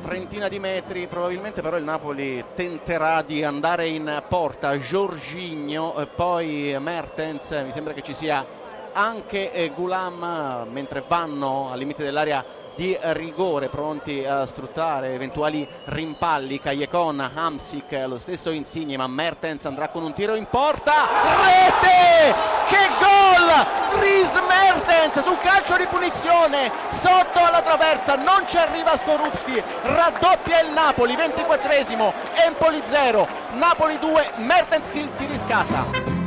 trentina di metri, probabilmente però il Napoli tenterà di andare in porta, Giorginio, eh, poi Mertens, mi sembra che ci sia anche eh, Gulam mentre vanno al limite dell'area di rigore pronti a sfruttare eventuali rimpalli. Callecon, Hamsik, lo stesso Insigne ma Mertens andrà con un tiro in porta. Rete! Che gol! Dries Mertens sul calcio di punizione sotto alla traversa non ci arriva Skorupski raddoppia il Napoli 24esimo Empoli 0 Napoli 2 Mertens si riscatta